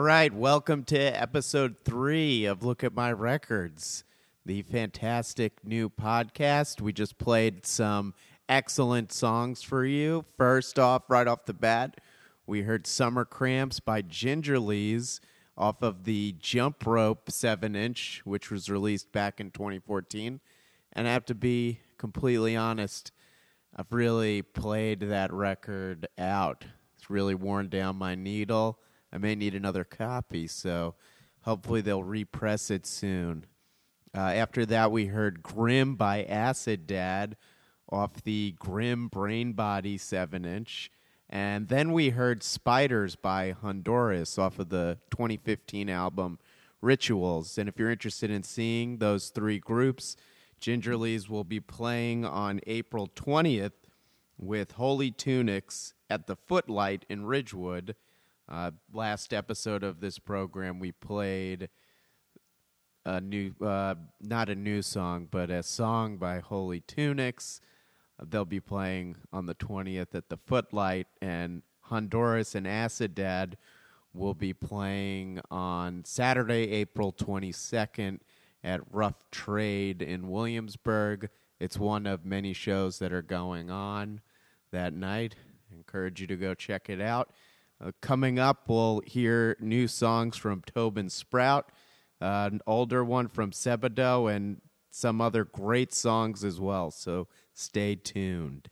All right, welcome to episode three of Look at My Records, the fantastic new podcast. We just played some excellent songs for you. First off, right off the bat, we heard Summer Cramps by Gingerlys off of the Jump Rope 7 inch, which was released back in 2014. And I have to be completely honest, I've really played that record out. It's really worn down my needle. I may need another copy, so hopefully they'll repress it soon. Uh, after that, we heard Grim by Acid Dad off the Grim Brain Body 7 inch. And then we heard Spiders by Honduras off of the 2015 album Rituals. And if you're interested in seeing those three groups, Gingerlys will be playing on April 20th with Holy Tunics at the Footlight in Ridgewood. Uh, last episode of this program, we played a new, uh, not a new song, but a song by Holy Tunics. They'll be playing on the 20th at the Footlight, and Honduras and Acid Dad will be playing on Saturday, April 22nd at Rough Trade in Williamsburg. It's one of many shows that are going on that night. I encourage you to go check it out. Uh, coming up, we'll hear new songs from Tobin Sprout, uh, an older one from Sebadoh, and some other great songs as well. So stay tuned.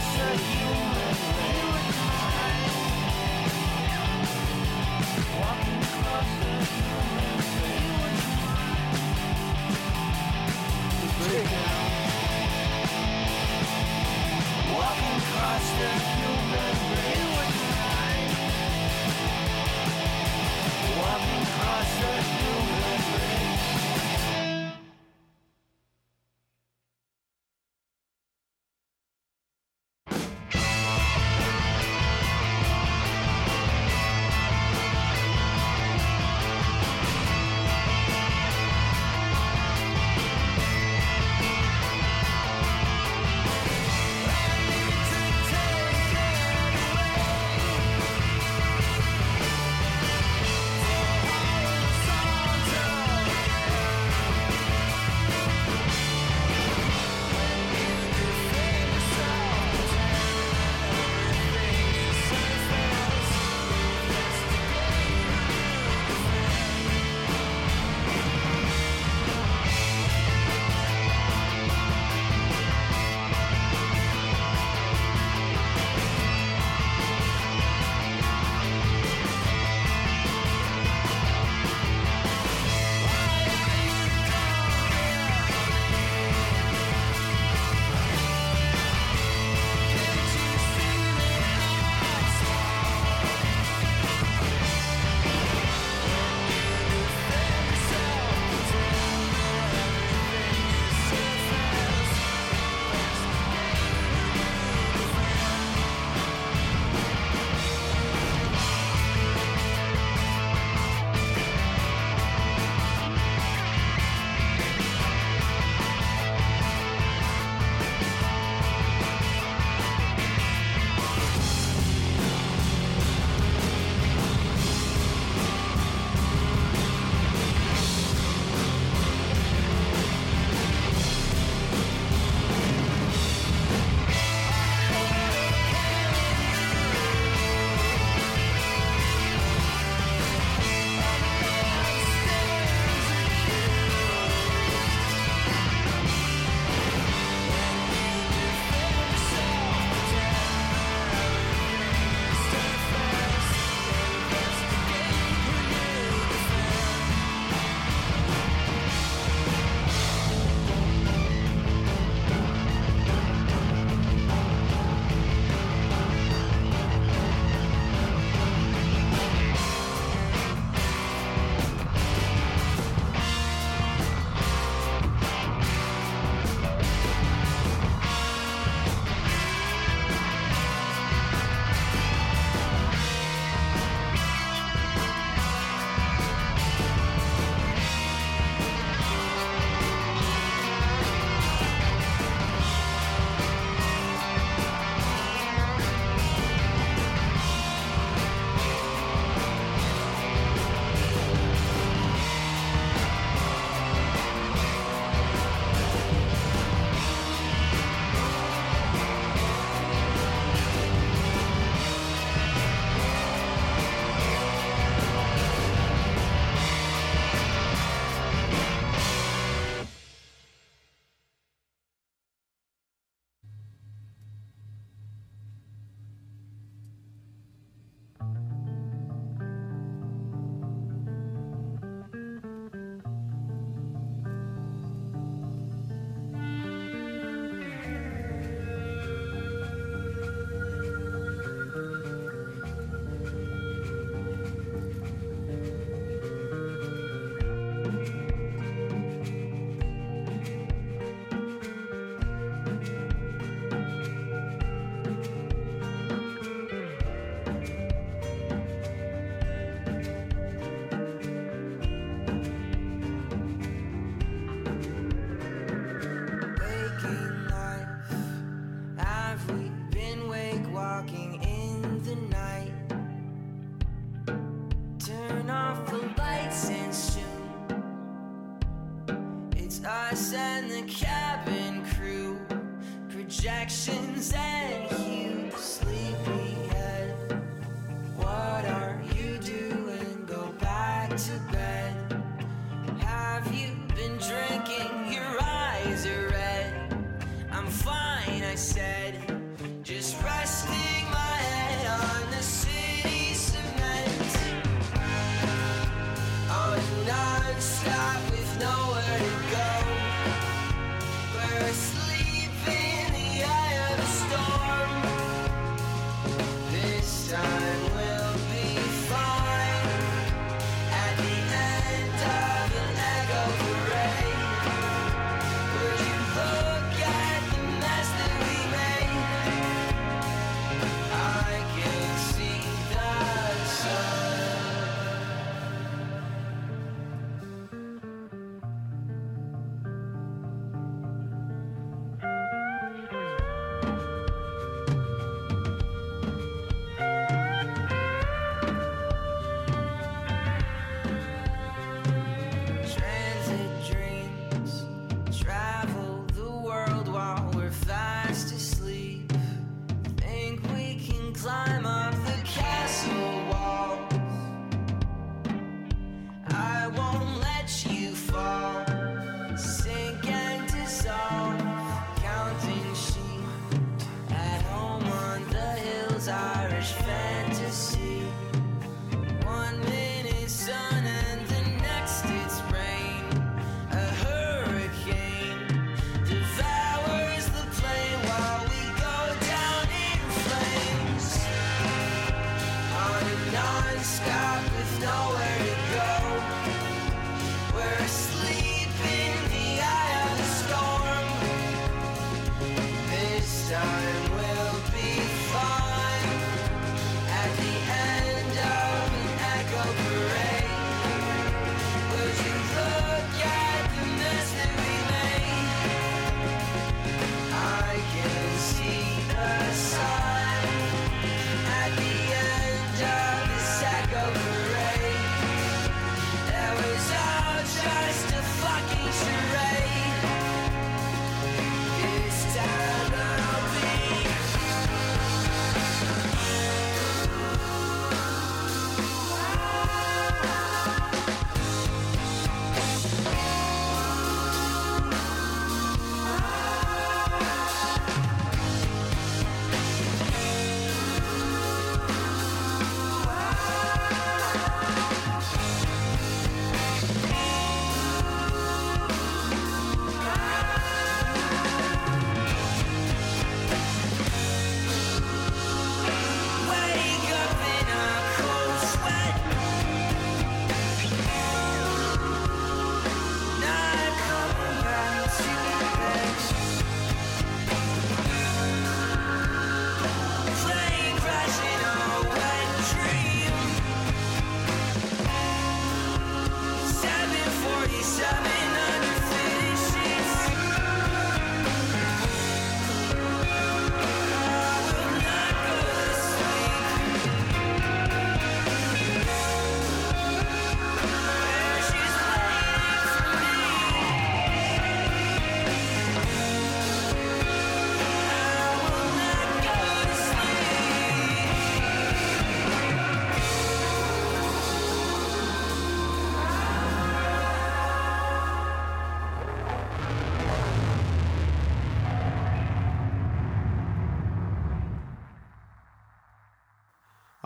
Walking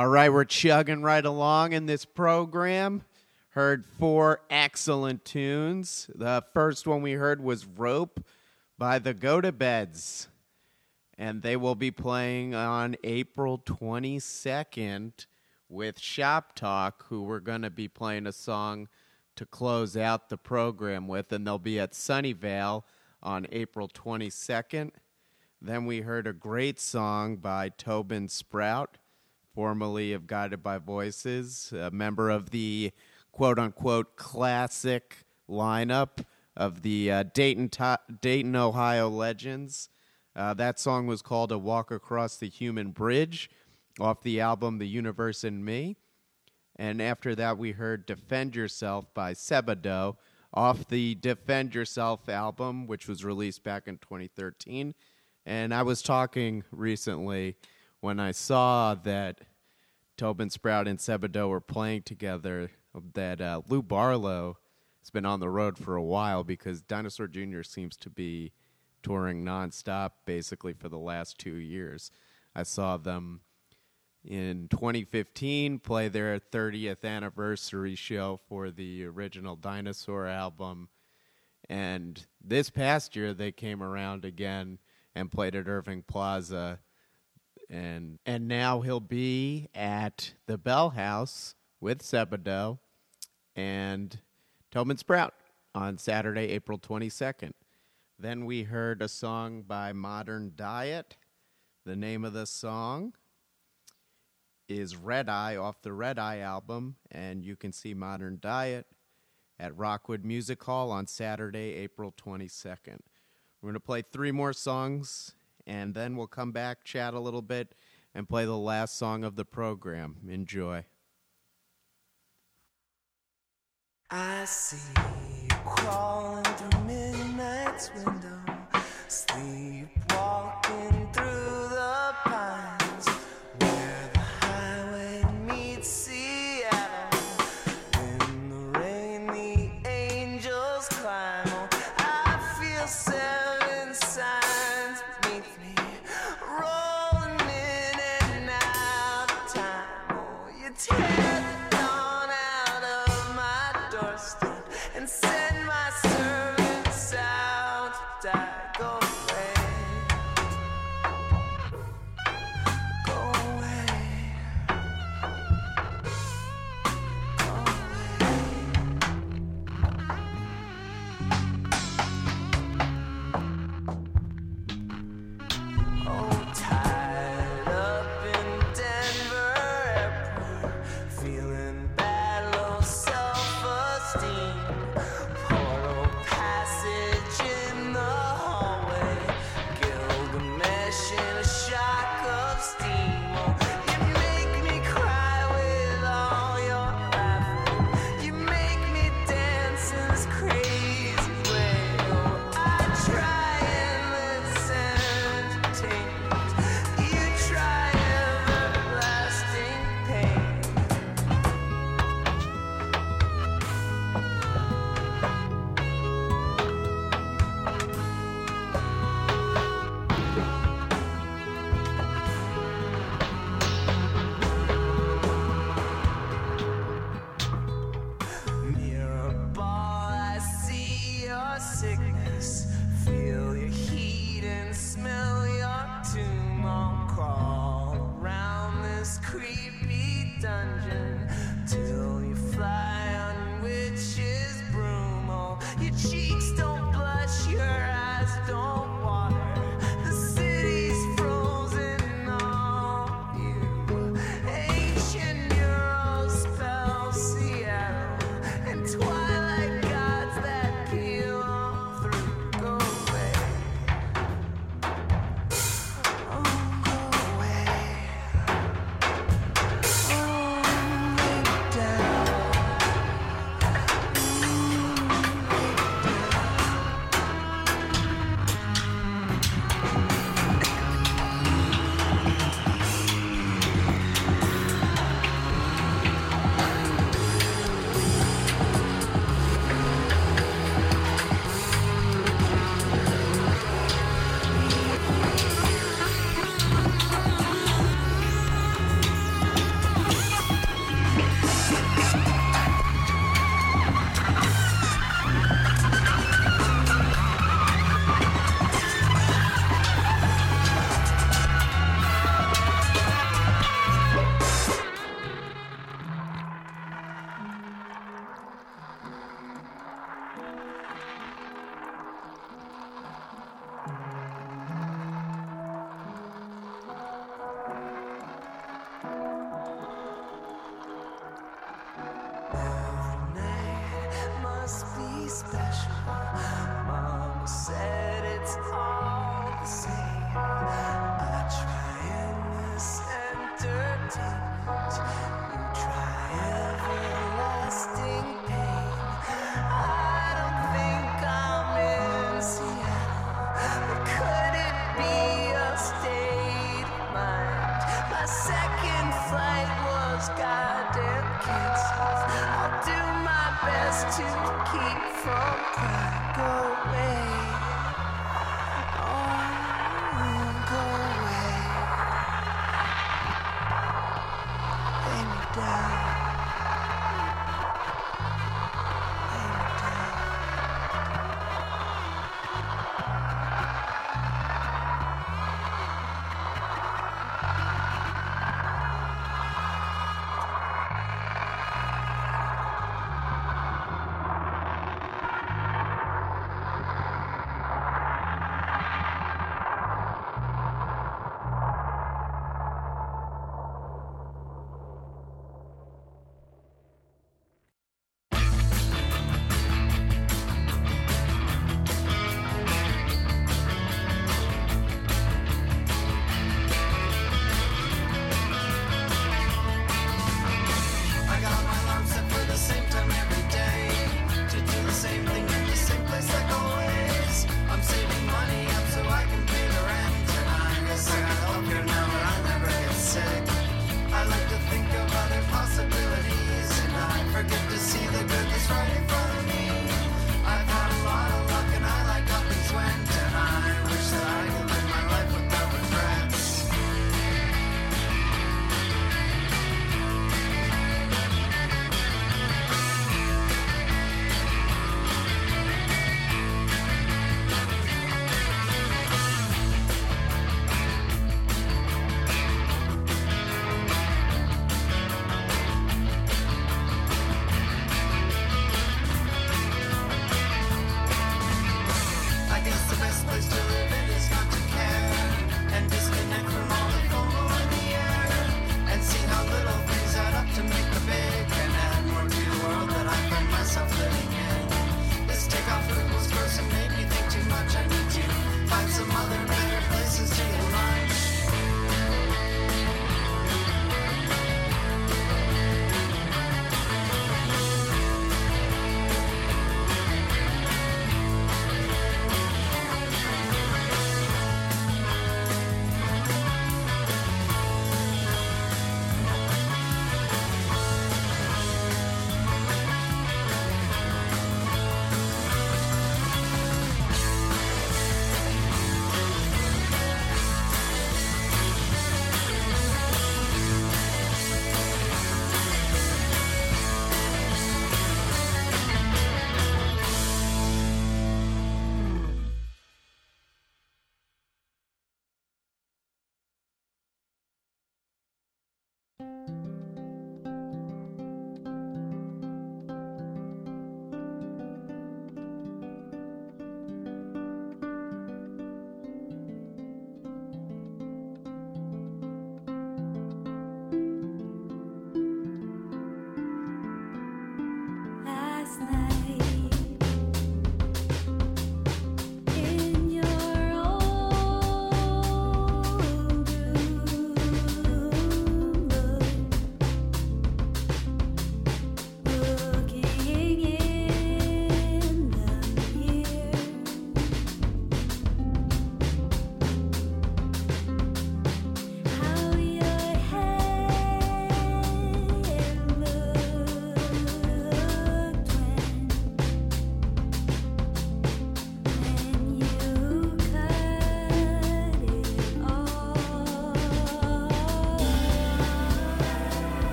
All right, we're chugging right along in this program. Heard four excellent tunes. The first one we heard was Rope by the Go to Beds. And they will be playing on April 22nd with Shop Talk, who we're going to be playing a song to close out the program with. And they'll be at Sunnyvale on April 22nd. Then we heard a great song by Tobin Sprout, formerly of Guided by Voices, a member of the quote unquote classic lineup of the uh, Dayton, to- Dayton, Ohio Legends. Uh, that song was called A Walk Across the Human Bridge off the album The Universe in Me. And after that, we heard Defend Yourself by Sebadoh off the Defend Yourself album, which was released back in 2013. And I was talking recently when I saw that Tobin Sprout and Sebadoh were playing together that uh, Lou Barlow has been on the road for a while because Dinosaur Jr. seems to be touring nonstop basically for the last two years. I saw them in 2015 play their 30th anniversary show for the original Dinosaur album. And this past year, they came around again and played at Irving Plaza. And, and now he'll be at the Bell House with Sebadoh and Tobin Sprout on Saturday, April 22nd. Then we heard a song by Modern Diet. The name of the song is Red Eye off the Red Eye album, and you can see Modern Diet at Rockwood Music Hall on Saturday, April 22nd. We're going to play three more songs, and then we'll come back, chat a little bit, and play the last song of the program. Enjoy. I see you crawling through midnight's window, sleepwalking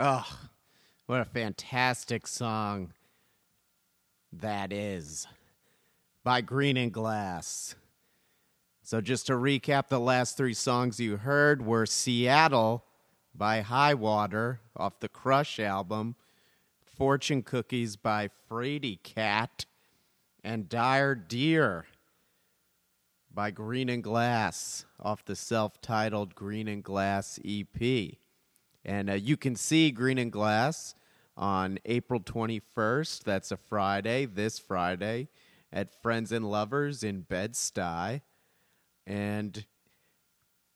Oh, what a fantastic song that is by Green and Glass. So, just to recap, the last three songs you heard were Seattle by High Water off the Crush album, Fortune Cookies by Frady Cat, and Dire Deer by Green and Glass off the self titled Green and Glass EP. And uh, you can see Green and Glass on April 21st. That's a Friday, this Friday, at Friends and Lovers in Bed-Stuy. And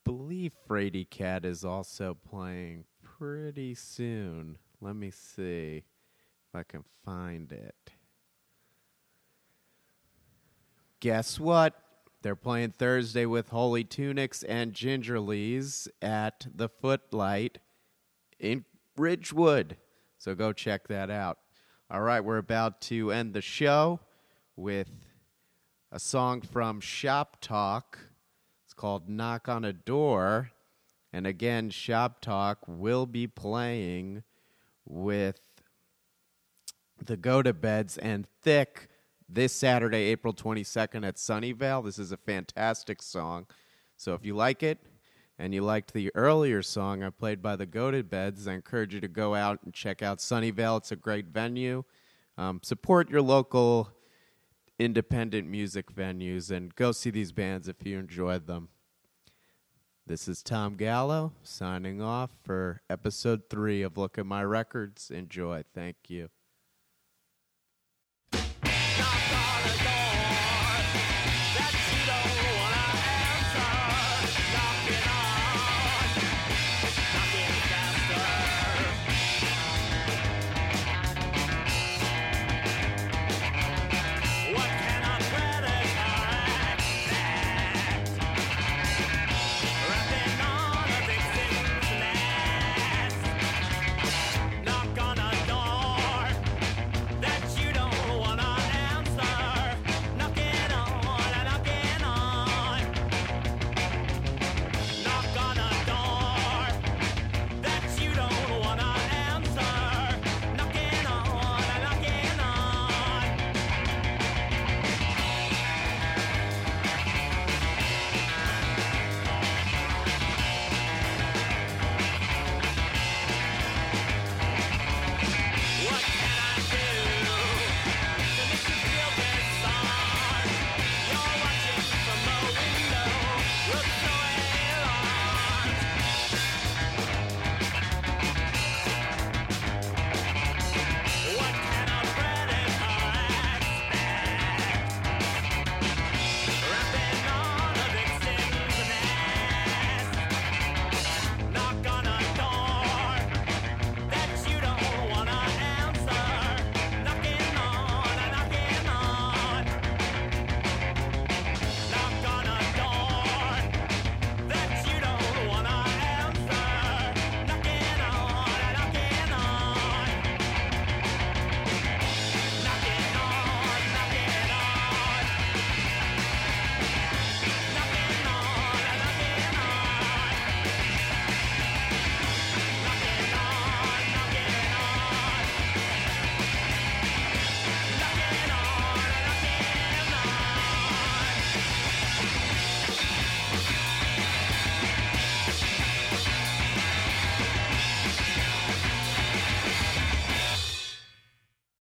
believe Frady Cat is also playing pretty soon. Let me see if I can find it. Guess what? They're playing Thursday with Holy Tunics and Gingerlys at the Footlight in Ridgewood. So go check that out. All right, we're about to end the show with a song from Shop Talk. It's called Knock on a Door. And again, Shop Talk will be playing with the Go to Beds and Thick this Saturday, April 22nd at Sunnyvale. This is a fantastic song. So if you like it and you liked the earlier song I played by the Go to Beds, I encourage you to go out and check out Sunnyvale. It's a great venue. Um, support your local independent music venues and go see these bands if you enjoyed them. This is Tom Gallo signing off for episode three of Look at My Records. Enjoy. Thank you.